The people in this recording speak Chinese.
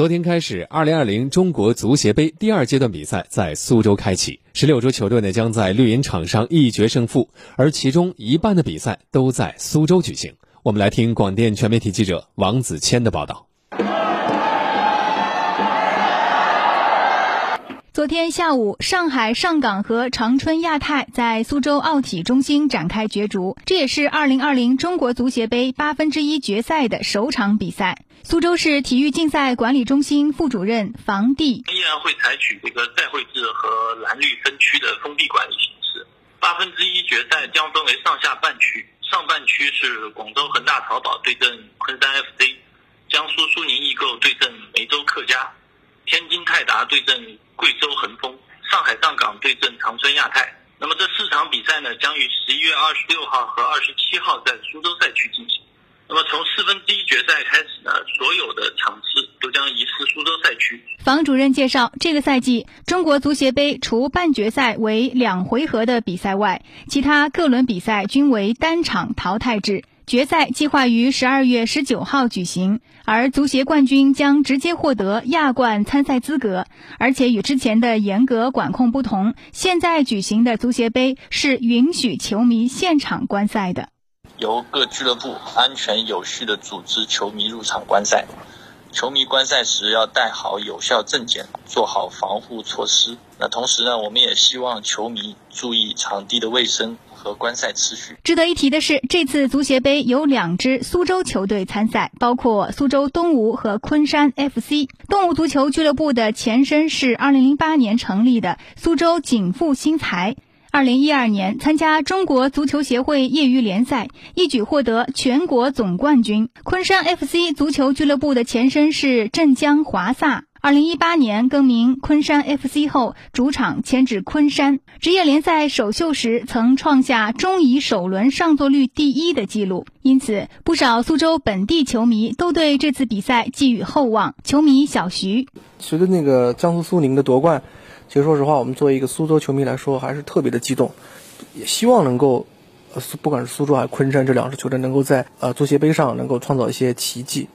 昨天开始，二零二零中国足协杯第二阶段比赛在苏州开启，十六支球队呢将在绿茵场上一决胜负，而其中一半的比赛都在苏州举行。我们来听广电全媒体记者王子谦的报道。昨天下午，上海上港和长春亚泰在苏州奥体中心展开角逐，这也是二零二零中国足协杯八分之一决赛的首场比赛。苏州市体育竞赛管理中心副主任房地依然会采取这个赛会制和蓝绿分区的封闭管理形式。八分之一决赛将分为上下半区，上半区是广州恒大淘宝对阵昆山 FC，江苏苏宁易购对阵梅州客家，天津泰达对阵贵州恒丰，上海上港对阵长春亚泰。那么这四场比赛呢，将于十一月二十六号和二十七号在苏州赛区进行。那么从四分之一决赛开始呢，所有的场次都将移师苏州赛区。房主任介绍，这个赛季中国足协杯除半决赛为两回合的比赛外，其他各轮比赛均为单场淘汰制。决赛计划于十二月十九号举行，而足协冠军将直接获得亚冠参赛资格。而且与之前的严格管控不同，现在举行的足协杯是允许球迷现场观赛的。由各俱乐部安全有序的组织球迷入场观赛，球迷观赛时要带好有效证件，做好防护措施。那同时呢，我们也希望球迷注意场地的卫生和观赛秩序。值得一提的是，这次足协杯有两支苏州球队参赛，包括苏州东吴和昆山 FC。东吴足球俱乐部的前身是2008年成立的苏州锦富新材。二零一二年参加中国足球协会业余联赛，一举获得全国总冠军。昆山 FC 足球俱乐部的前身是镇江华萨。二零一八年更名昆山 FC 后，主场迁至昆山。职业联赛首秀时曾创下中乙首轮上座率第一的纪录，因此不少苏州本地球迷都对这次比赛寄予厚望。球迷小徐，随着那个江苏苏宁的夺冠。其实说实话，我们作为一个苏州球迷来说，还是特别的激动，也希望能够，呃，不管是苏州还是昆山这两支球队，能够在呃足协杯上能够创造一些奇迹。